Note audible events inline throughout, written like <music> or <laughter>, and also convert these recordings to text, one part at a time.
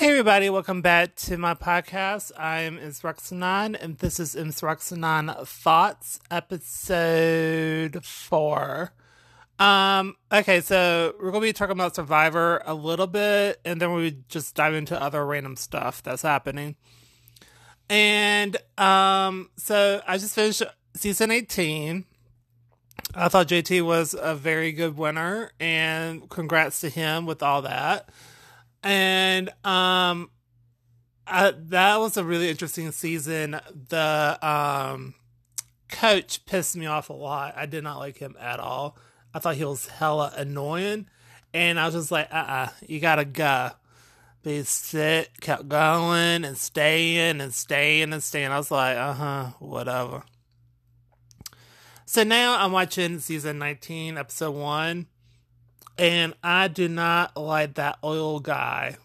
Hey everybody, welcome back to my podcast. I am Insurrectionan and this is Insurrectionan Thoughts, episode four. Um, okay, so we're gonna be talking about Survivor a little bit, and then we just dive into other random stuff that's happening. And um, so I just finished season 18. I thought JT was a very good winner, and congrats to him with all that and um uh, that was a really interesting season. The um coach pissed me off a lot. I did not like him at all. I thought he was hella annoying. And i was just like uh-uh you gotta go. But he sit kept going and staying and staying and staying. I was like uh-huh whatever. So now i'm watching season 19 episode 1 and I do not like that oil guy.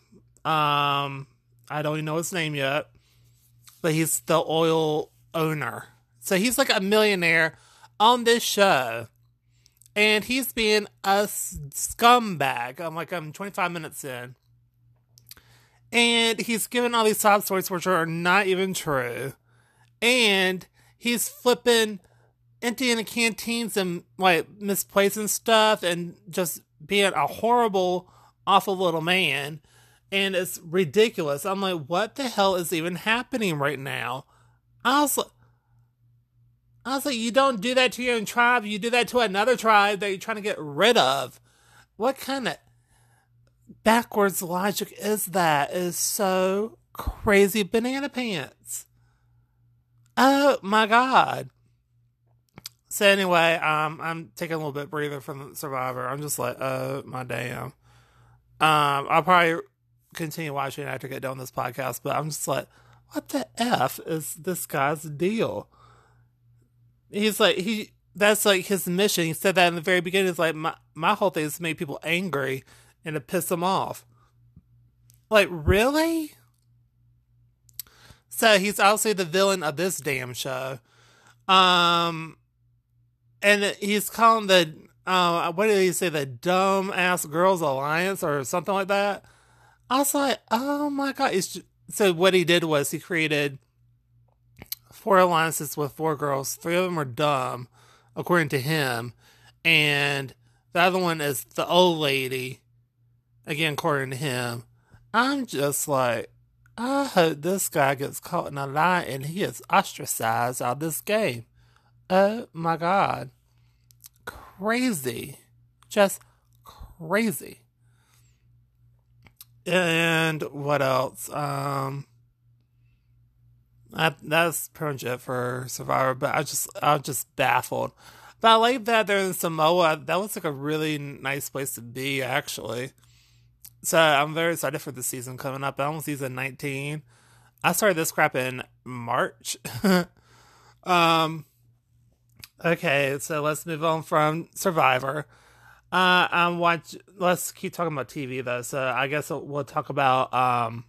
Um, I don't even know his name yet, but he's the oil owner. So he's like a millionaire on this show, and he's being a scumbag. I'm like, I'm 25 minutes in, and he's giving all these sob stories which are not even true, and he's flipping emptying the canteens and like misplacing stuff and just being a horrible, awful little man. And it's ridiculous. I'm like, what the hell is even happening right now? I was like, I was like, you don't do that to your own tribe. You do that to another tribe that you're trying to get rid of. What kind of backwards logic is that? It is so crazy banana pants. Oh my god. So anyway, um, I'm taking a little bit breather from Survivor. I'm just like, oh my damn. Um, I'll probably continue watching after I get done with this podcast, but I'm just like, what the f is this guy's deal? He's like he. That's like his mission. He said that in the very beginning. It's like my my whole thing is to make people angry and to piss them off. Like really? So he's obviously the villain of this damn show. Um, and he's calling the uh, what did he say? The dumb ass girls alliance or something like that? I was like oh my god. It's so what he did was he created four alliances with four girls. Three of them are dumb according to him. And the other one is the old lady again according to him. I'm just like i hope this guy gets caught in a lie and he is ostracized out of this game oh my god crazy. Just crazy. And what else? Um, that, that's pretty much it for Survivor. But I just, I'm just baffled. But I like that they're in Samoa. That was like a really nice place to be, actually. So I'm very excited for the season coming up. I'm on season 19. I started this crap in March. <laughs> um, Okay, so let's move on from Survivor. Uh, I'm watch. Let's keep talking about TV though. So I guess we'll talk about. Um,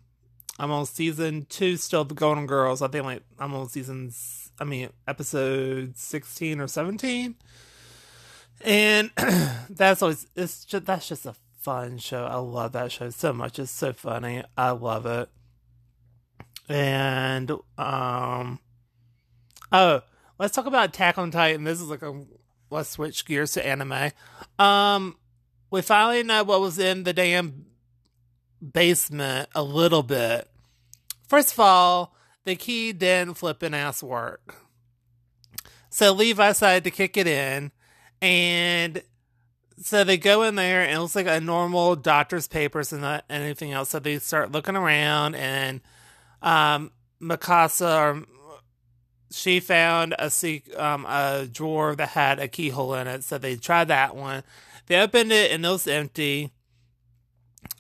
I'm on season two still. The Golden Girls. I think like I'm on seasons. I mean, episode sixteen or seventeen. And <clears throat> that's always it's just that's just a fun show. I love that show so much. It's so funny. I love it. And um, oh let's talk about Attack on Titan. This is like a let's switch gears to anime. Um, we finally know what was in the damn basement a little bit. First of all, the key didn't flipping ass work. So Levi decided to kick it in, and so they go in there, and it looks like a normal doctor's papers and not anything else. So they start looking around, and um, Mikasa or she found a see um, a drawer that had a keyhole in it, so they tried that one. They opened it and it was empty.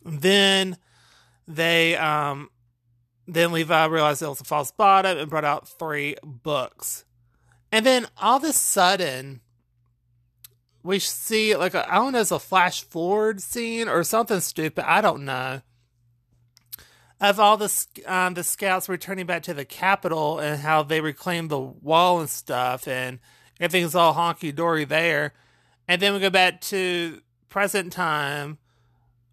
Then they um then Levi realized it was a false bottom and brought out three books. And then all of a sudden we see like I don't know, it's a flash forward scene or something stupid. I don't know of all the um, the scouts returning back to the capital and how they reclaimed the wall and stuff, and everything's all honky dory there. And then we go back to present time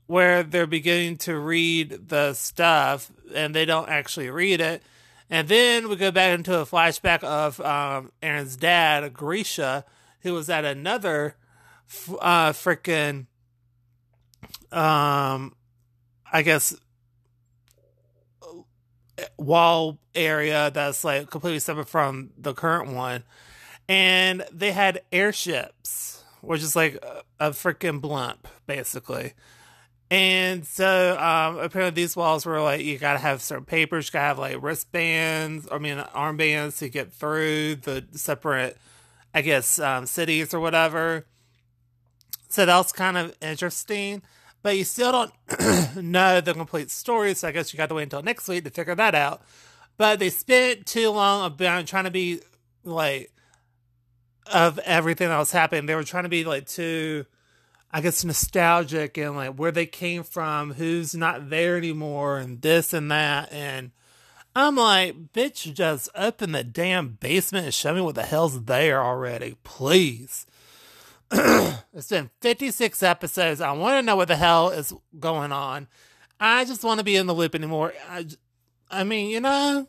where they're beginning to read the stuff and they don't actually read it. And then we go back into a flashback of um, Eren's dad, Grisha, who was at another uh, freaking, um, I guess, wall area that's like completely separate from the current one. And they had airships, which is like a, a freaking blimp, basically. And so um, apparently these walls were like you gotta have certain papers, you gotta have like wristbands, I mean armbands to get through the separate, I guess, um, cities or whatever. So that was kind of interesting, but you still don't <clears throat> know the complete story. So I guess you got to wait until next week to figure that out. But they spent too long about trying to be like of everything that was happening. They were trying to be like too I guess nostalgic and like where they came from, who's not there anymore, and this and that. And I'm like, bitch, just open the damn basement and show me what the hell's there already, please. <clears throat> it's been 56 episodes. I want to know what the hell is going on. I just want to be in the loop anymore. I, I mean, you know,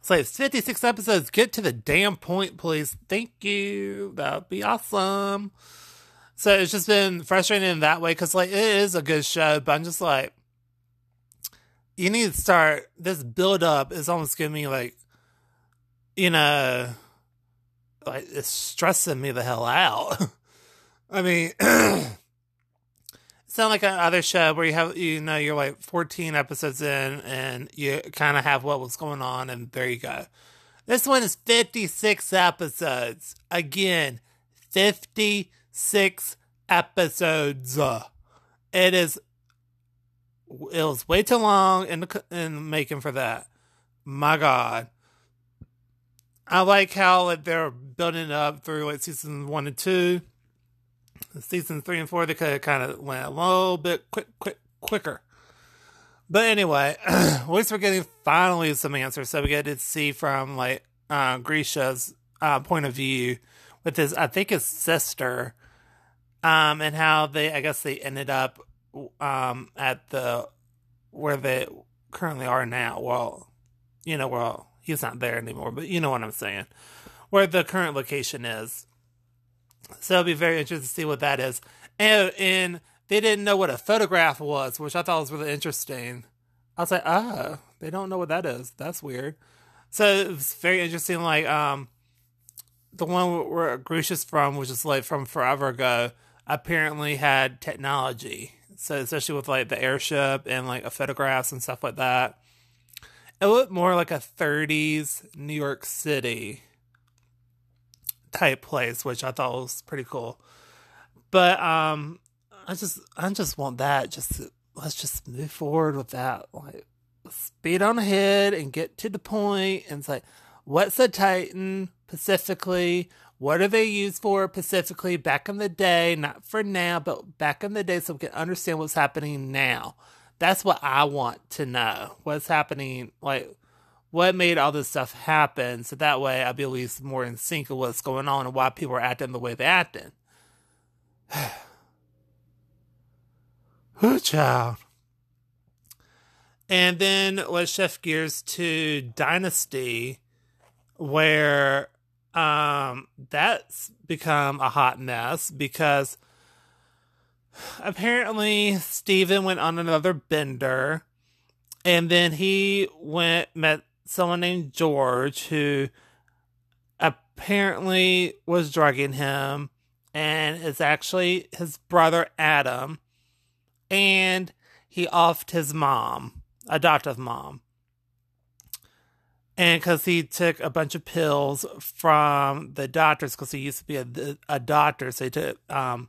it's like 56 episodes. Get to the damn point, please. Thank you. That would be awesome. So it's just been frustrating in that way because like it is a good show, but I'm just like, you need to start this build up is almost giving me like, you know, it's stressing me the hell out. <laughs> I mean, <clears throat> it's not like another show where you have you know you're like 14 episodes in and you kind of have what was going on and there you go. This one is 56 episodes. Again, 56 episodes. It is. It was way too long in the in making for that. My God. I like how like they're building up through like season one and two. Season three and four, they could have kind of went a little bit quick, quick, quicker. But anyway, <clears throat> at least we're getting finally some answers. So we get to see from like uh, Grisha's uh, point of view with his, I think his sister, um, and how they, I guess they ended up um, at the where they currently are now. Well, you know, well, he's not there anymore, but you know what I'm saying, where the current location is. So it'll be very interesting to see what that is. And, and they didn't know what a photograph was, which I thought was really interesting. I was like, ah, they don't know what that is. That's weird. So it was very interesting. Like, um, the one where Grisha's from, which is like from forever ago, apparently had technology. So especially with like the airship and like photographs and stuff like that. It looked more like a 30s New York City type place, which I thought was pretty cool. But um I just I just want that. Just let's just move forward with that. Like speed on ahead and get to the point. and say, what's a Titan specifically? What are they used for specifically back in the day? Not for now, but back in the day so we can understand what's happening now. That's what I want to know. What's happening, like, what made all this stuff happen so that way I'll be at least more in sync with what's going on and why people are acting the way they're acting. <sighs> Who child? And then let's shift gears to Dynasty, where um, that's become a hot mess because apparently Steven went on another bender and then he went met someone named George who apparently was drugging him and it's actually his brother Adam and he offed his mom, adoptive mom. And because he took a bunch of pills from the doctors because he used to be a, a doctor so he took um,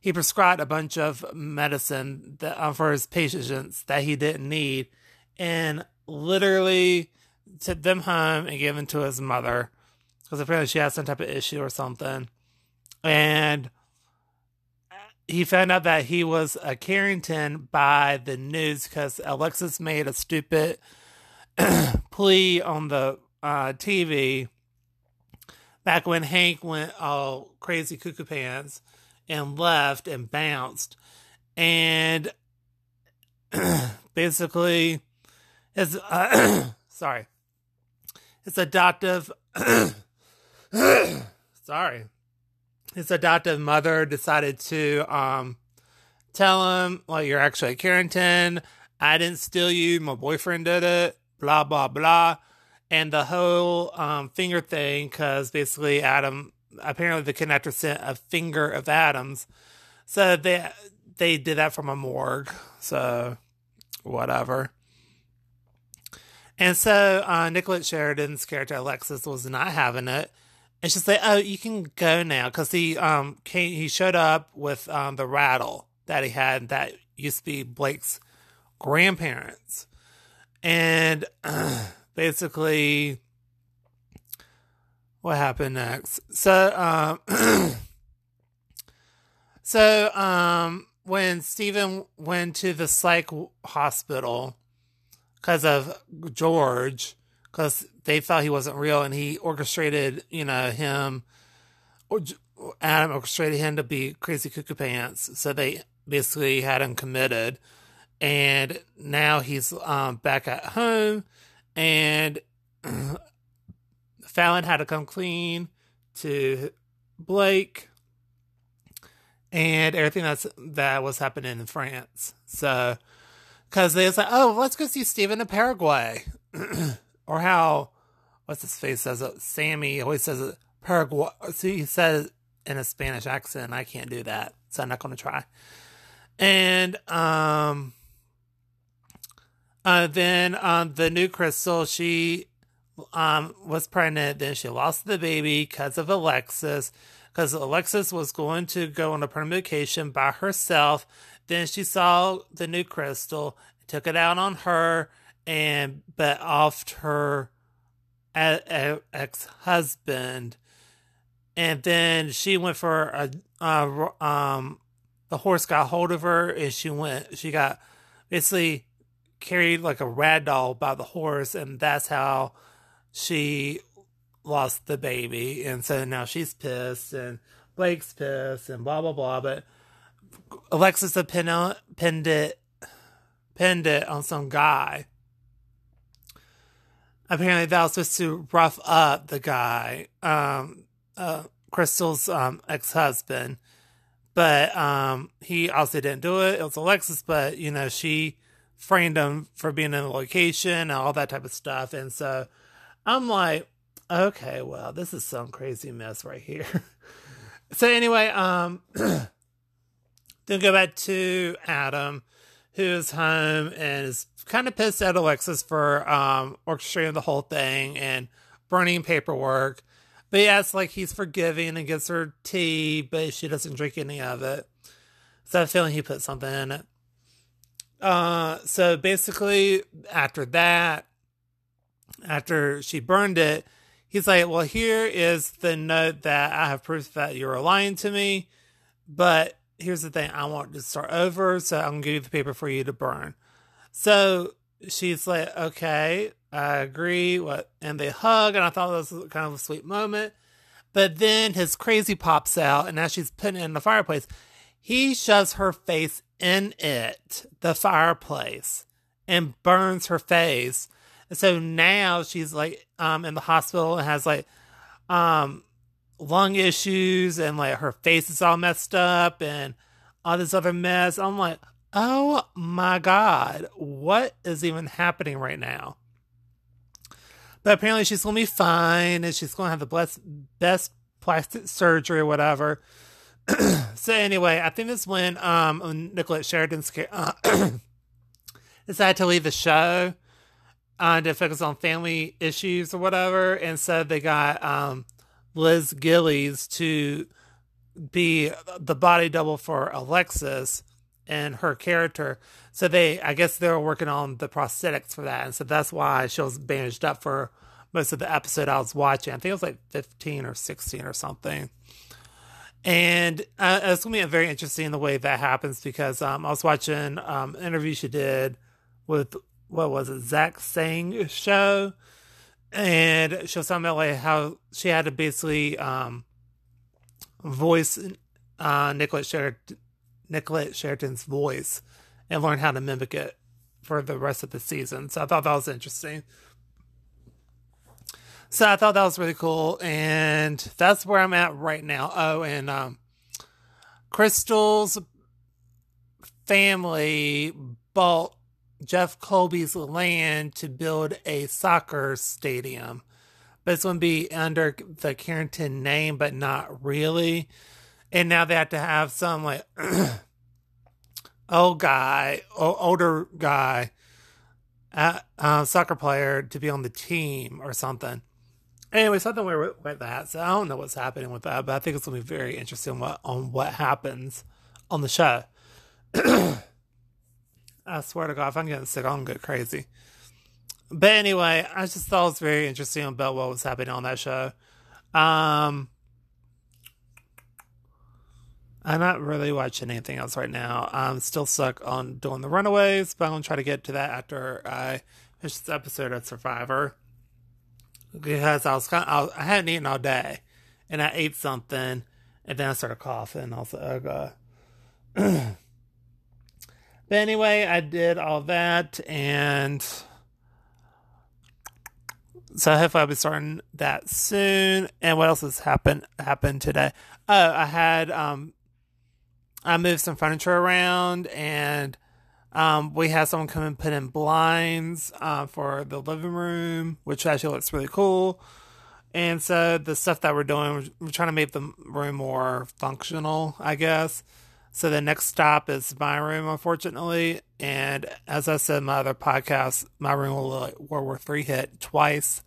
he prescribed a bunch of medicine that, um, for his patients that he didn't need and literally took them home and gave them to his mother because apparently she had some type of issue or something. And he found out that he was a carrington by the news because alexis made a stupid <clears throat> plea on the uh, TV back when Hank went all crazy cuckoo pants and left and bounced. and <clears throat> basically his uh, <clears throat> sorry. His adoptive <clears throat> sorry. His adoptive mother decided to um tell him well you're actually Carrington. I didn't steal you. My boyfriend did it. Blah blah blah. And the whole um, finger thing because basically Adam apparently the connector sent a finger of Adam's. So they they did that from a morgue. So whatever. And so uh, Nicolette Sheridan's character Alexis was not having it. And she's like, "Oh, you can go now," because he um came, he showed up with um the rattle that he had that used to be Blake's grandparents, and uh, <clears throat> basically, what happened next? So um, <clears throat> so um when Steven went to the psych hospital because of George, because they thought he wasn't real, and he orchestrated, you know, him or Adam orchestrated him to be crazy cuckoo pants. So they basically had him committed, and now he's um, back at home, and <clears throat> Fallon had to come clean to Blake and everything that's that was happening in France. So because they was like, oh, let's go see Steven in Paraguay, <clears throat> or how what's his face says it. Sammy always says it Paraguay. See, he says in a Spanish accent. I can't do that, so I'm not going to try. And um, uh, then um, the new Cristal, she um was pregnant. Then she lost the baby because of Alexis. Because Alexis was going to go on a permanent vacation by herself then she saw the new Cristal, took it out on her, and but offed her ex husband. And then she went for a, uh, um, the horse got hold of her, and she went. She got basically carried like a rag doll by the horse, and that's how she lost the baby. And so now she's pissed, and Blake's pissed, and blah blah blah. But Alexis had pinned, it pinned it on some guy. Apparently, that was supposed to rough up the guy, um, uh, Cristal's um, ex husband, but um, he also didn't do it. It was Alexis, but you know she framed him for being in the location and all that type of stuff. And so I'm like, okay, well, this is some crazy mess right here. <laughs> so anyway, um. <clears throat> Then go back to Adam, who's home and is kind of pissed at Alexis for um, orchestrating the whole thing and burning paperwork. But he acts like he's forgiving and gives her tea, but she doesn't drink any of it. So I'm feeling he put something in it. Uh, so basically, after that, after she burned it, he's like, Well, here is the note that I have proof that you're lying to me, but here's the thing I want to start over, so I'm gonna give you the paper for you to burn. So she's like, okay, I agree. What? And they hug, and I thought that was kind of a sweet moment. But then his crazy pops out, and as she's putting it in the fireplace, he shoves her face in it, the fireplace, and burns her face. So now she's like um in the hospital and has like um lung issues and like her face is all messed up and all this other mess. I'm like, oh my God, what is even happening right now? But apparently she's to be fine and she's to have the best, best plastic surgery or whatever. <clears throat> so anyway, I think this when um Nicolette Sheridan's uh, <clears throat> decided to leave the show uh, to focus on family issues or whatever, and so they got um Liz Gillies to be the body double for Alexis and her character. So they, I guess they were working on the prosthetics for that. And so that's why she was bandaged up for most of the episode I was watching. I think it was like 15 or 16 or something. And uh, it's to be very interesting the way that happens because um, I was watching um, an interview she did with, what was it, Zach Sang show and she was talking about like how she had to basically um, voice uh, Nicolette Sheridan, Nicolette Sheridan's voice and learn how to mimic it for the rest of the season. So I thought that was interesting. So I thought that was really cool, and that's where I'm at right now. Oh, and um, Cristal's family bought Jeff Colby's land to build a soccer stadium, but it's going to be under the Carrington name, but not really. And now they have to have some like <clears throat> old guy, older guy, uh, uh, soccer player to be on the team or something. Anyway, something with, with that. So I don't know what's happening with that, but I think it's going to be very interesting what, on what happens on the show. <clears throat> I swear to God, if I'm getting sick, I'm to go crazy. But anyway, I just thought it was very interesting about what was happening on that show. Um, I'm not really watching anything else right now. I'm still stuck on doing the Runaways, but I'm to try to get to that after I finish this episode of Survivor because I was kind of, I, I hadn't eaten all day, and I ate something, and then I started coughing. Also, uh, <clears throat> but anyway, I did all that, and so hopefully I'll be starting that soon. And what else has happened happened today? Oh, I had um, I moved some furniture around, and um, we had someone come and put in blinds uh, for the living room, which actually looks really cool. And so the stuff that we're doing, we're trying to make the room more functional, I guess. So the next stop is my room, unfortunately. And as I said in my other podcast, my room will look like World War Three hit twice.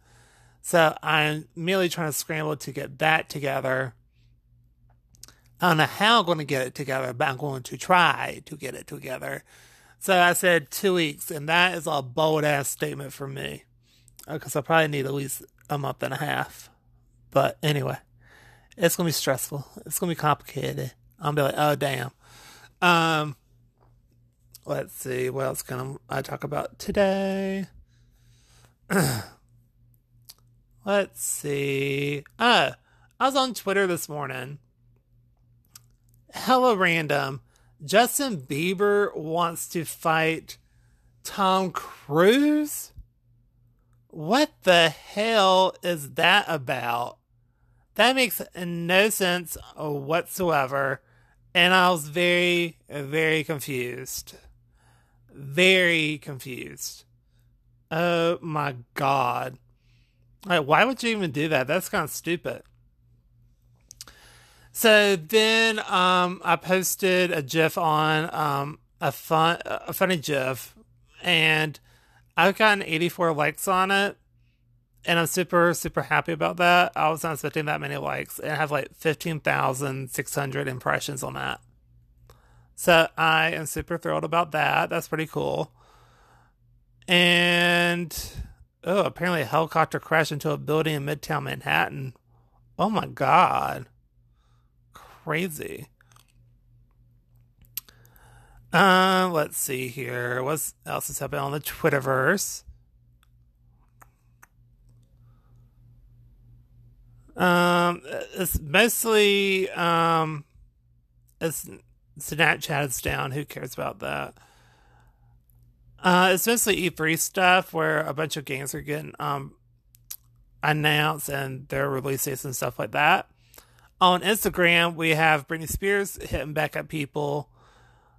So I'm merely trying to scramble to get that together. I don't know how I'm going to get it together, but I'm going to try to get it together. So I said two weeks, and that is a bold ass statement for me because uh, I probably need at least a month and a half. But anyway, it's gonna be stressful. It's gonna be complicated. I'll be like, oh damn. Um, let's see what else can I talk about today. <clears throat> let's see. Uh, I was on Twitter this morning. Hella random Justin Bieber wants to fight Tom Cruise? What the hell is that about? That makes no sense whatsoever. And I was very, very confused. Very confused. Oh my god. Like, why would you even do that? That's kind of stupid. So then um, I posted a GIF on um, a fun, a funny GIF, and I've gotten 84 likes on it, and I'm super, super happy about that. I was not expecting that many likes, and I have like 15,600 impressions on that. So I am super thrilled about that. That's pretty cool. And oh, apparently a helicopter crashed into a building in Midtown Manhattan. Oh my god crazy. Uh, let's see here. What else is happening on the Twitterverse? Um, it's mostly um, it's Snapchat is down. Who cares about that? Uh, it's mostly E3 stuff where a bunch of games are getting um announced and their releases and stuff like that on Instagram, we have Britney Spears hitting back at people.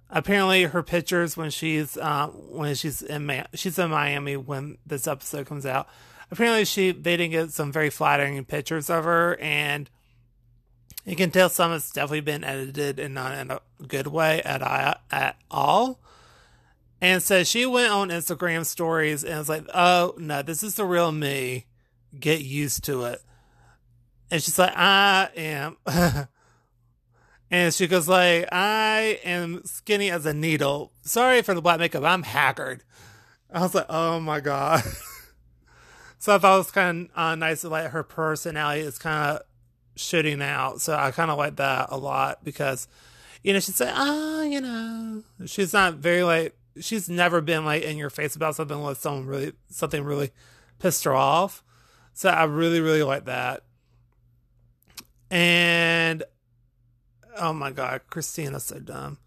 Apparently, her pictures when she's uh, when she's in Ma- she's in Miami when this episode comes out. Apparently, she they didn't get some very flattering pictures of her, and you can tell some it's definitely been edited and not in a good way at at all. And so she went on Instagram stories and was like, "Oh no, this is the real me. Get used to it." And she's like, I am. <laughs> and she goes like, I am skinny as a needle. Sorry for the black makeup. I'm haggard. I was like, oh my God. <laughs> so I thought it was kind of uh, nice to like her personality is kind of shooting out. So I kind of like that a lot because, you know, she'd say, ah, you know, she's not very like, she's never been like in your face about something unless someone really, something really pissed her off. So I really, really like that. And oh my god, Christina's so dumb.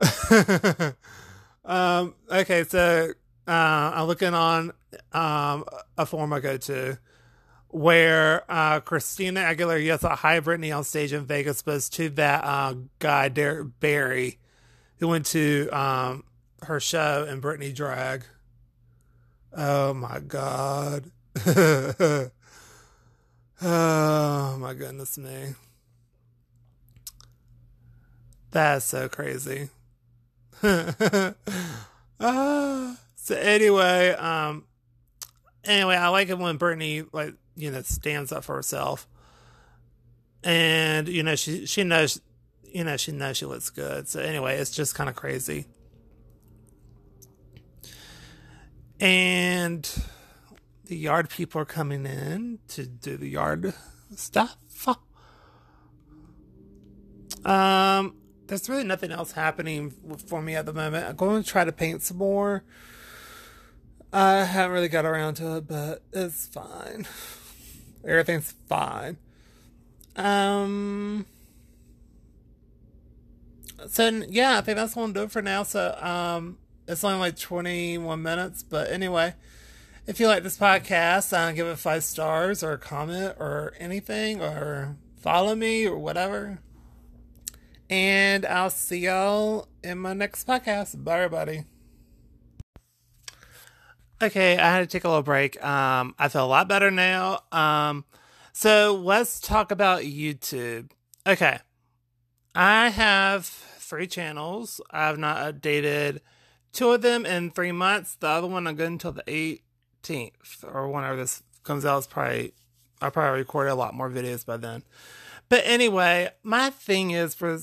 <laughs> um, okay, so uh, I'm looking on um, a forum I go to where uh, Christina Aguilera yells out "Hi, Britney" on stage in Vegas, it's to that uh, guy Derrick Barry who went to um, her show in Britney drag. Oh my god! <laughs> oh my goodness me! That's so crazy. uh, <laughs> so anyway, um, anyway, I like it when Britney like you know stands up for herself, and you know she she knows you know she knows she looks good. So anyway, it's just kind of crazy, and the yard people are coming in to do the yard stuff. Um, there's really nothing else happening for me at the moment. I'm going to try to paint some more. I haven't really got around to it, but it's fine. <laughs> Everything's fine. Um. So yeah, I think that's gonna do it for now. So um, it's only like 21 minutes, but anyway, if you like this podcast, uh, give it five stars or a comment or anything, or follow me or whatever. And I'll see y'all in my next podcast. Bye, everybody. Okay, I had to take a little break. Um, I feel a lot better now. Um, so let's talk about YouTube. Okay, I have three channels. I have not updated two of them in three months. The other one I'm good until the 18th or whenever this comes out. Is probably I'll probably record a lot more videos by then. But anyway, my thing is for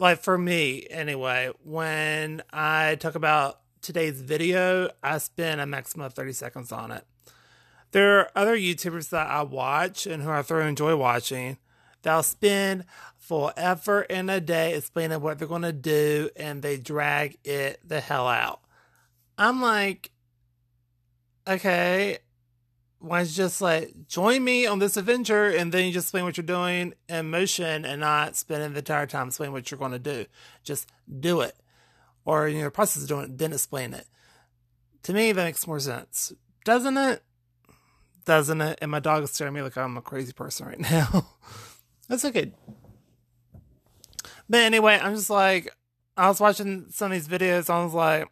like for me anyway, when I talk about today's video, I spend a maximum of 30 seconds on it. There are other YouTubers that I watch and who I thoroughly enjoy watching that'll spend forever in a day explaining what they're going to do and they drag it the hell out. I'm like, okay, why don't you just like join me on this adventure and then you just explain what you're doing in motion and not spending the entire time explaining what you're going to do. Just do it or you know, process of doing it, then explain it. To me, that makes more sense, doesn't it? Doesn't it? And my dog is staring at me like I'm a crazy person right now. <laughs> That's okay. But anyway, I'm just like, I was watching some of these videos. I was like,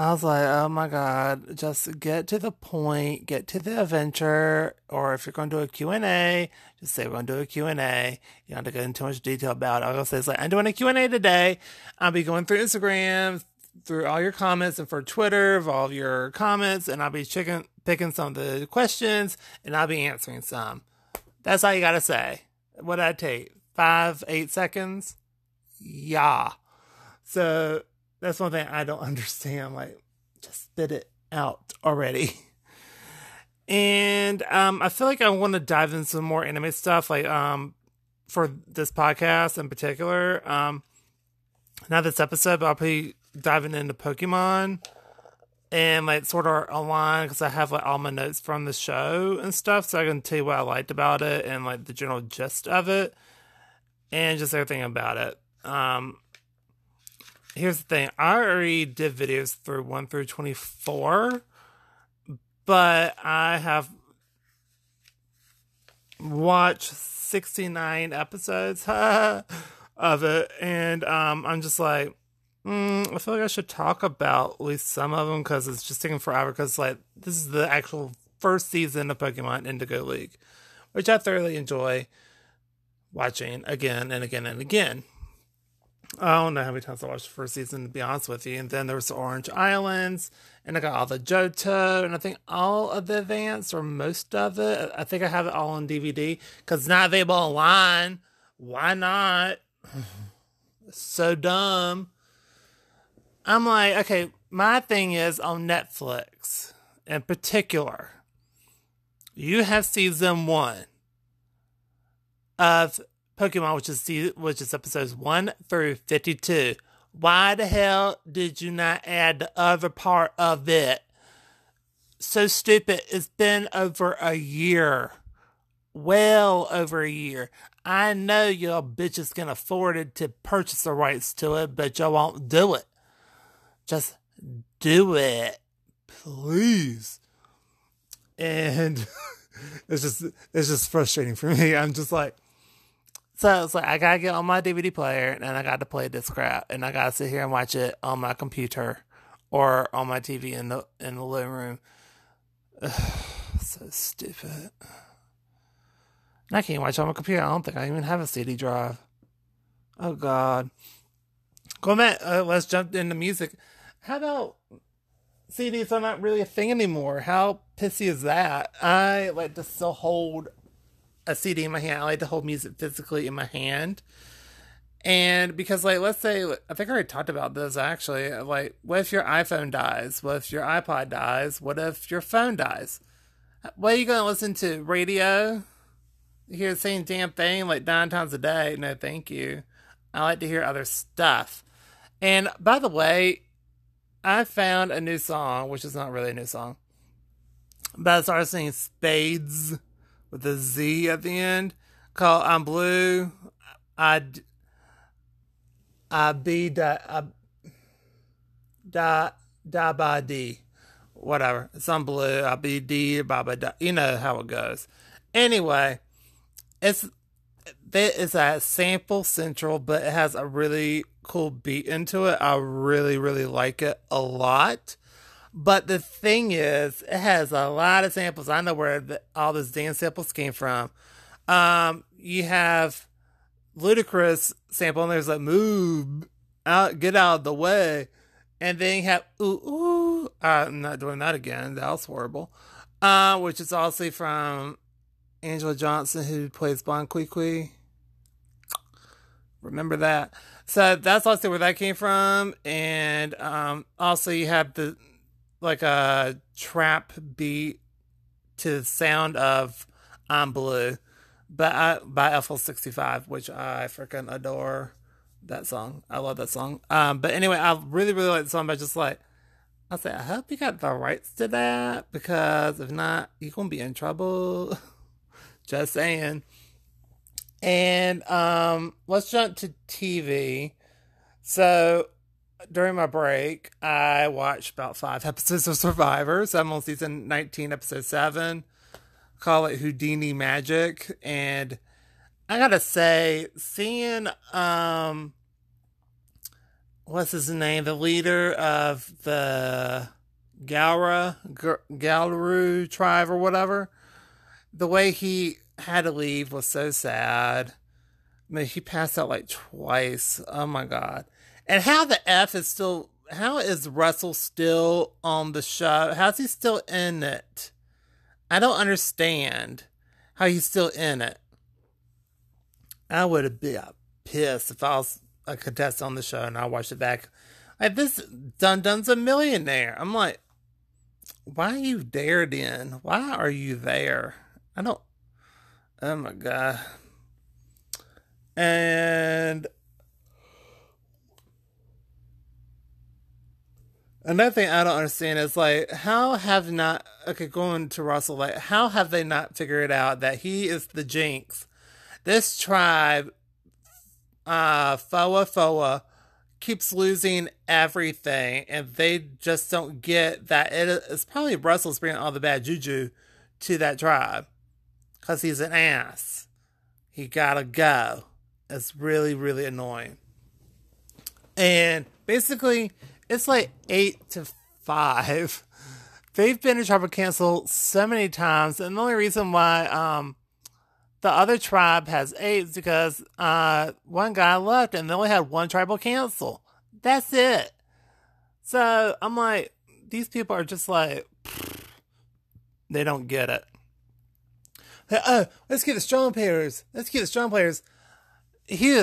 I was like, oh my god, just get to the point, get to the adventure, or if you're going to do a Q&A, just say we're going to do a Q&A. You don't have to go into too much detail about it. I'll say it's like, I'm doing a Q&A today. I'll be going through Instagram, through all your comments, and for Twitter, of all your comments, and I'll be checking, picking some of the questions, and I'll be answering some. That's all you gotta say. What did I take? Five, eight seconds? Yeah. So that's one thing I don't <laughs> understand. Like, just spit it out already. And um, I feel like I want to dive into some more anime stuff, like um, for this podcast in particular. Um, not this episode, I'll be diving into Pokemon and like sort of align because I have like all my notes from the show and stuff, so I can tell you what I liked about it and like the general gist of it and just everything about it. Um, here's the thing I already did videos through 1 through 24, but I have watched 69 episodes <laughs> of it, and um, I'm just like, mm, I feel like I should talk about at least some of them because it's just taking forever. Because like this is the actual first season of Pokemon Indigo League, which I thoroughly enjoy watching again and again and again. I don't know how many times I watched the first season, to be honest with you. And then there was the Orange Islands, and I got all the Johto, and I think all of the Advance, or most of it. I think I have it all on DVD because it's not available online. Why not? <sighs> so dumb. I'm like, okay, my thing is on Netflix in particular, you have season one of Pokemon, which is which is episodes one through fifty two. Why the hell did you not add the other part of it? So stupid. It's been over a year well over a year. I know y'all bitches can afford it to purchase the rights to it, but y'all won't do it. Just do it. Please. And <laughs> it's just it's just frustrating for me. I'm just like so it's like I gotta get on my DVD player and I got to play this crap and I gotta sit here and watch it on my computer or on my TV in the in the living room. Ugh, <sighs> so stupid. And I can't watch on my computer. I don't think I even have a CD drive. Oh God. Go back. Uh, let's jump into music. How about CDs are not really a thing anymore? How pissy is that? I like to still hold a CD in my hand. I like to hold music physically in my hand. And because, like, let's say, I think I already talked about this actually. Like, what if your iPhone dies? What if your iPod dies? What if your phone dies? What are you going to listen to? Radio? You hear the same damn thing like nine times a day. No, thank you. I like to hear other stuff. And by the way, I found a new song, which is not really a new song, but I started singing Spades with a Z at the end called I'm Blue. I, I be da, da, da D. Whatever. It's on blue. I be D, ba ba da. You know how it goes. Anyway, it's that is a sample central, but it has a really cool beat into it. I really, really like it a lot. But the thing is, it has a lot of samples. I know where the, all those dance samples came from. Um, you have Ludacris sample, and there's like "Move out, get out of the way," and then you have "Ooh Ooh." Uh, I'm not doing that again. That was horrible. Uh, which is also from Angela Johnson, who plays Bon Qui Qui. Remember that. So that's also where that came from. And um, also, you have the like a trap beat to the sound of I'm Blue by, by Eiffel 65, which I freaking adore that song. I love that song. Um, but anyway, I really, really like the song, but just like, I say, I hope you got the rights to that because if not, you're to be in trouble. <laughs> Just saying. And um, let's jump to TV. So during my break, I watched about five <laughs> episodes of Survivor. I'm on season 19, episode 7. Call it Houdini Magic. And I gotta say, seeing um what's his name? The leader of the Galra Galru tribe or whatever the way he had to leave was so sad. I mean, he passed out like twice. Oh my god! And how the f is still? How is Russell still on the show? How's he still in it? I don't understand how he's still in it. I would have been pissed if I was a contestant on the show and I watched it back. Like this Dun Dun's a millionaire. I'm like, why are you there in? Why are you there? I don't. Oh my god. And another thing I don't understand is like how have not okay going to Russell like how have they not figured out that he is the jinx? This tribe, uh, Foa Foa, keeps losing everything, and they just don't get that it is probably Russell's bringing all the bad juju to that tribe because he's an ass. He gotta go. It's really, really annoying. And basically, it's like eight to five. They've been in tribal council so many times, and the only reason why um the other tribe has eight is because uh one guy left and they only had one tribal council. That's it. So I'm like, these people are just like, <sniffs> they don't get it oh, let's get the strong players. Let's get the strong players. He,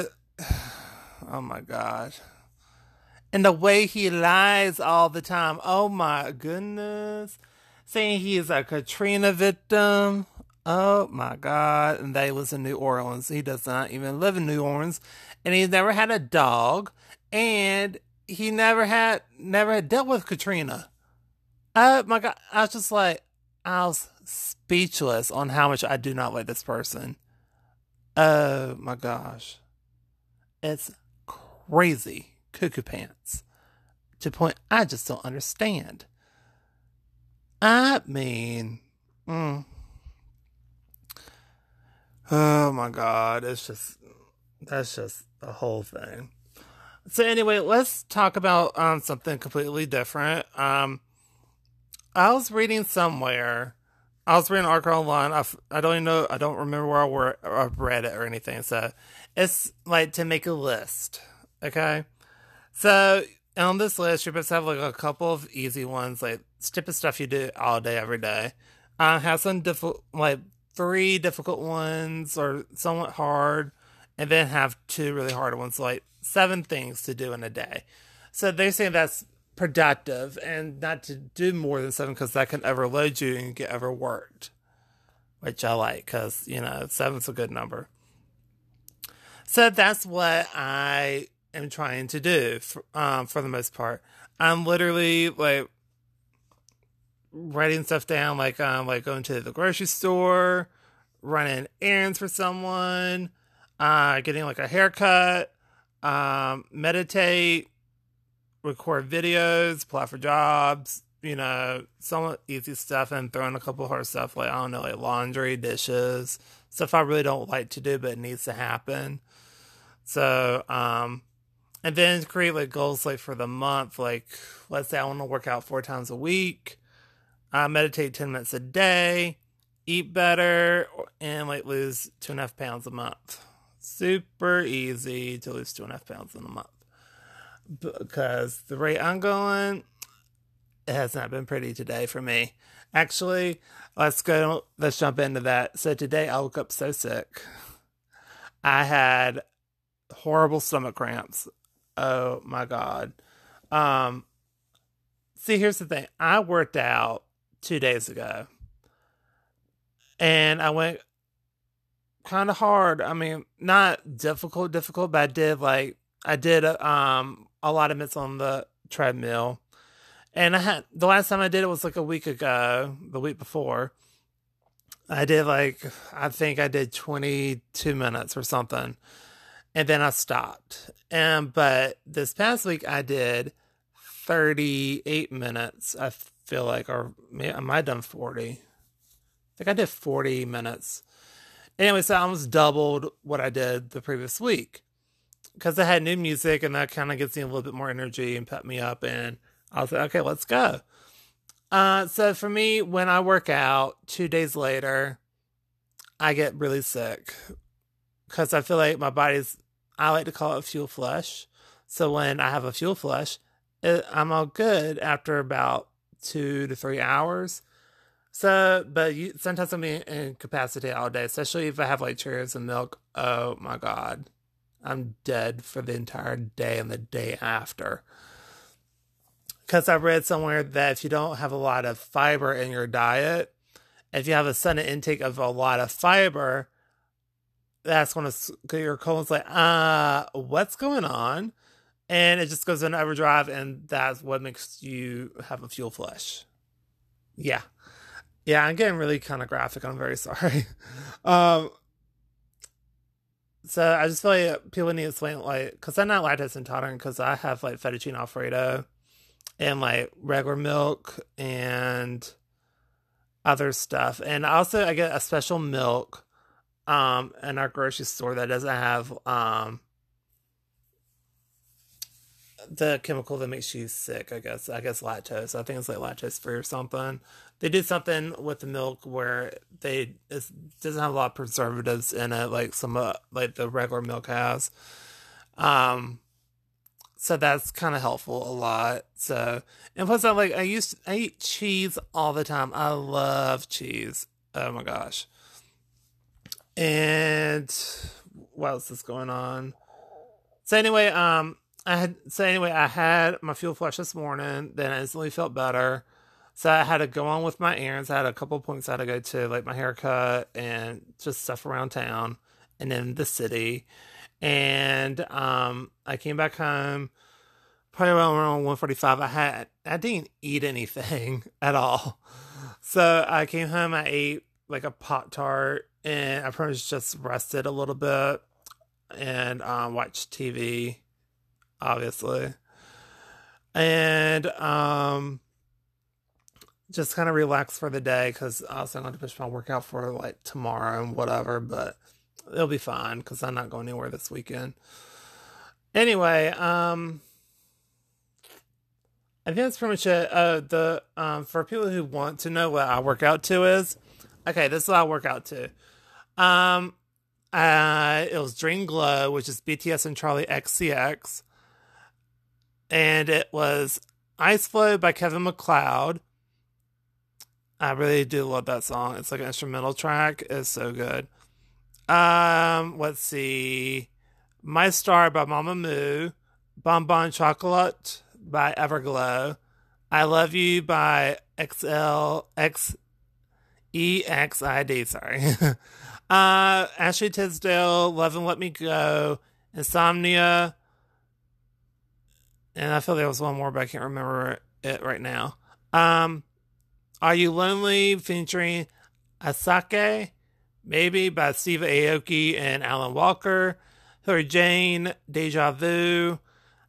<sighs> oh my god, and the way he lies all the time. Oh my goodness, saying he is a Katrina victim. Oh my god, and they live in New Orleans. He does not even live in New Orleans, and he's never had a dog, and he never had never had dealt with Katrina. Oh my god, I was just like, I was speechless on how much I do not like this person. Oh my gosh. It's crazy cuckoo pants to point I just don't understand. I mean, mm, oh my god, it's just that's just a whole thing. So anyway, let's talk about um, something completely different. Um, I was reading somewhere. I was reading an article online. I, I don't even know. I don't remember where I, were, I read it or anything. So it's like to make a list. Okay. So on this list, you're supposed to have like a couple of easy ones, like stupid stuff you do all day, every day. Uh, have some difficult, like three difficult ones or somewhat hard, and then have two really hard ones, like seven things to do in a day. So they're saying that's productive and not to do more than seven because that can overload you and get overworked, which I like because, you know, seven's a good number. So that's what I am trying to do for, um, for the most part. I'm literally like writing stuff down, like um, like going to the grocery store, running errands for someone, uh, getting like a haircut, um, meditate, record videos, apply for jobs, you know, some easy stuff, and throwing a couple hard stuff like I don't know, like laundry, dishes, stuff I really don't like to do, but it needs to happen. So, um, and then create like goals like for the month. Like, let's say I want to work out four times a week, uh, meditate 10 minutes a day, eat better, and like lose two and a half pounds a month. Super easy to lose two and a half pounds in a month. Because the rate I'm going, it has not been pretty today for me. Actually, let's go, let's jump into that. So today I woke up so sick. I had horrible stomach cramps. Oh my god. Um see here's the thing. I worked out 2 days ago. And I went kind of hard. I mean, not difficult difficult, but I did like I did um a lot of minutes on the treadmill. And I had the last time I did it was like a week ago, the week before. I did like I think I did 22 minutes or something and then I stopped. And but this past week I did 38 minutes. I feel like, or I might have done 40. I think I did 40 minutes. Anyway, so I almost doubled what I did the previous week because I had new music and that kind of gets me a little bit more energy and pep me up. And I was like, okay, let's go. Uh, so for me, when I work out, two days later, I get really sick because I feel like my body's I like to call it fuel flush. So when I have a fuel flush, it, I'm all good after about two to three hours. So, but you, sometimes I'm incapacitated all day, especially if I have like Cheerios and milk. Oh my God. I'm dead for the entire day and the day after. Because I read somewhere that if you don't have a lot of fiber in your diet, if you have a sudden intake of a lot of fiber, that's when your colon's like, uh, what's going on? And it just goes into overdrive, and that's what makes you have a fuel flush. Yeah. Yeah, I'm getting really kind of graphic. I'm very <laughs> sorry. um, so I just feel like people need to explain, like, because I'm not lactose intolerant, because I have like fettuccine alfredo and like regular milk and other stuff. And also, I get a special milk um in our grocery store that doesn't have um the chemical that makes you sick, I guess. I guess lactose. I think it's like lactose free or something. They did something with the milk where they it doesn't have a lot of preservatives in it, like some uh, like the regular milk has. Um, so that's kind of helpful a lot. So and plus, I like I used to, I eat cheese all the time. I love cheese. Oh my gosh. And what else is going on? So anyway, um, I had so anyway, I had my fuel flush this morning. Then I instantly felt better. So I had to go on with my errands. I had a couple points I had to go to, like my haircut and just stuff around town, and then the city. And um, I came back home probably around one forty five. I had I didn't eat anything <laughs> at all. So I came home, I ate like a Pop Tart, and I pretty much just rested a little bit and um, watched TV, obviously. And um, just kind of relaxed for the day because I also going to push my workout for like tomorrow and whatever, but it'll be fine because I'm not going anywhere this weekend. Anyway, um, I think that's pretty much it. Uh, the um, for people who want to know what I work out to is, okay, this is what I work out to. Um, uh, it was Dream Glow, which is BTS and Charli XCX, and it was Ice Flow by Kevin MacLeod. I really do love that song. It's like an instrumental track. It's so good. Um, let's see. My Star by Mamamoo. Bon Bon Chocolate by Everglow. I Love You by XL X E X I D, sorry. <laughs> uh Ashley Tisdale, Love and Let Me Go, Insomnia. And I feel there was one more, but I can't remember it right now. Um Are You Lonely featuring Asake, maybe by Steve Aoki and Alan Walker. Hillary Jane, Deja Vu.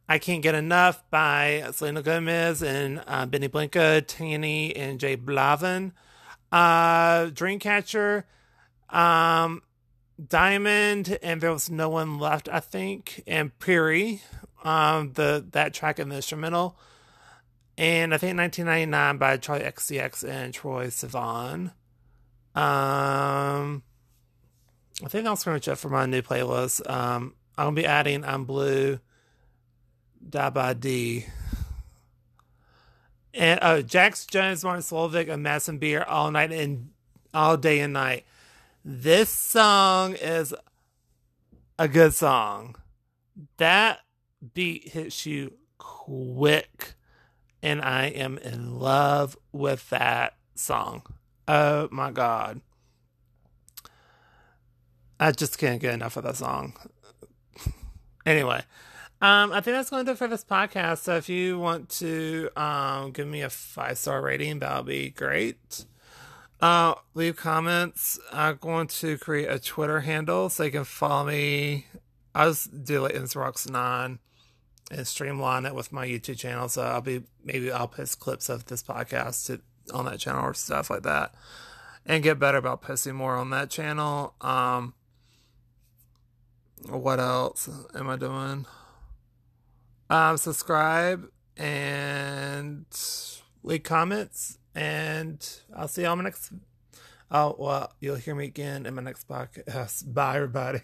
I Can't Get Enough by Selena Gomez and uh, Benny Blanco, Tainy, and J Balvin. Uh, Dreamcatcher, um, Diamond, and There Was No One Left, I think, and Piri, um, the that track in the instrumental. And I think 1999 by Charli XCX and Troye Sivan. Um, I think that's pretty much it for my new playlist. Um, I'll be adding I'm Blue Die by D. And uh, Jax Jones, Martin Solveig, and Madison Beer all night and all day and night. This song is a good song. That beat hits you quick, and I am in love with that song. Oh my god. I just can't get enough of that song. <laughs> anyway, um, I think that's going to do it for this podcast. So if you want to um, give me a five star rating, that'll be great. Uh, leave comments. I'm going to create a Twitter handle so you can follow me. I'll do like Rocks 9 and streamline it with my YouTube channel. So I'll be maybe I'll post clips of this podcast to, on that channel or stuff like that, and get better about posting more on that channel. Um, what else am I doing? Um, subscribe and leave comments, and I'll see you on my next. Oh well, you'll hear me again in my next podcast. <laughs> Bye, everybody.